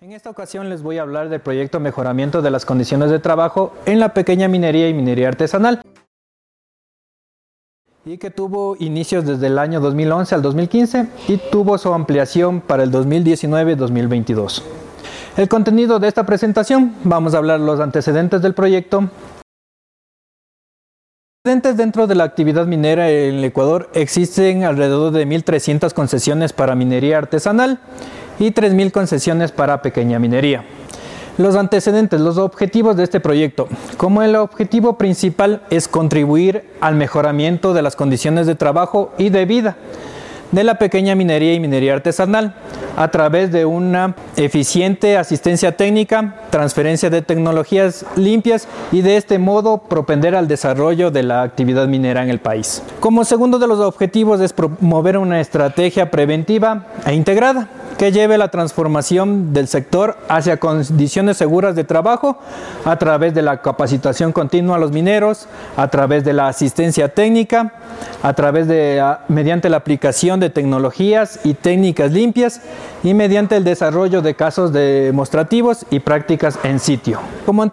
En esta ocasión les voy a hablar del proyecto Mejoramiento de las condiciones de trabajo en la pequeña minería y minería artesanal y que tuvo inicios desde el año 2011 al 2015 y tuvo su ampliación para el 2019-2022. El contenido de esta presentación, vamos a hablar los antecedentes del proyecto. Dentro de la actividad minera en el Ecuador existen alrededor de 1.300 concesiones para minería artesanal y 3.000 concesiones para pequeña minería. Los antecedentes, los objetivos de este proyecto. Como el objetivo principal es contribuir al mejoramiento de las condiciones de trabajo y de vida de la pequeña minería y minería artesanal a través de una eficiente asistencia técnica, transferencia de tecnologías limpias y de este modo propender al desarrollo de la actividad minera en el país. Como segundo de los objetivos es promover una estrategia preventiva e integrada que lleve la transformación del sector hacia condiciones seguras de trabajo a través de la capacitación continua a los mineros, a través de la asistencia técnica, a través de mediante la aplicación de tecnologías y técnicas limpias y mediante el desarrollo de casos demostrativos y prácticas en sitio. Como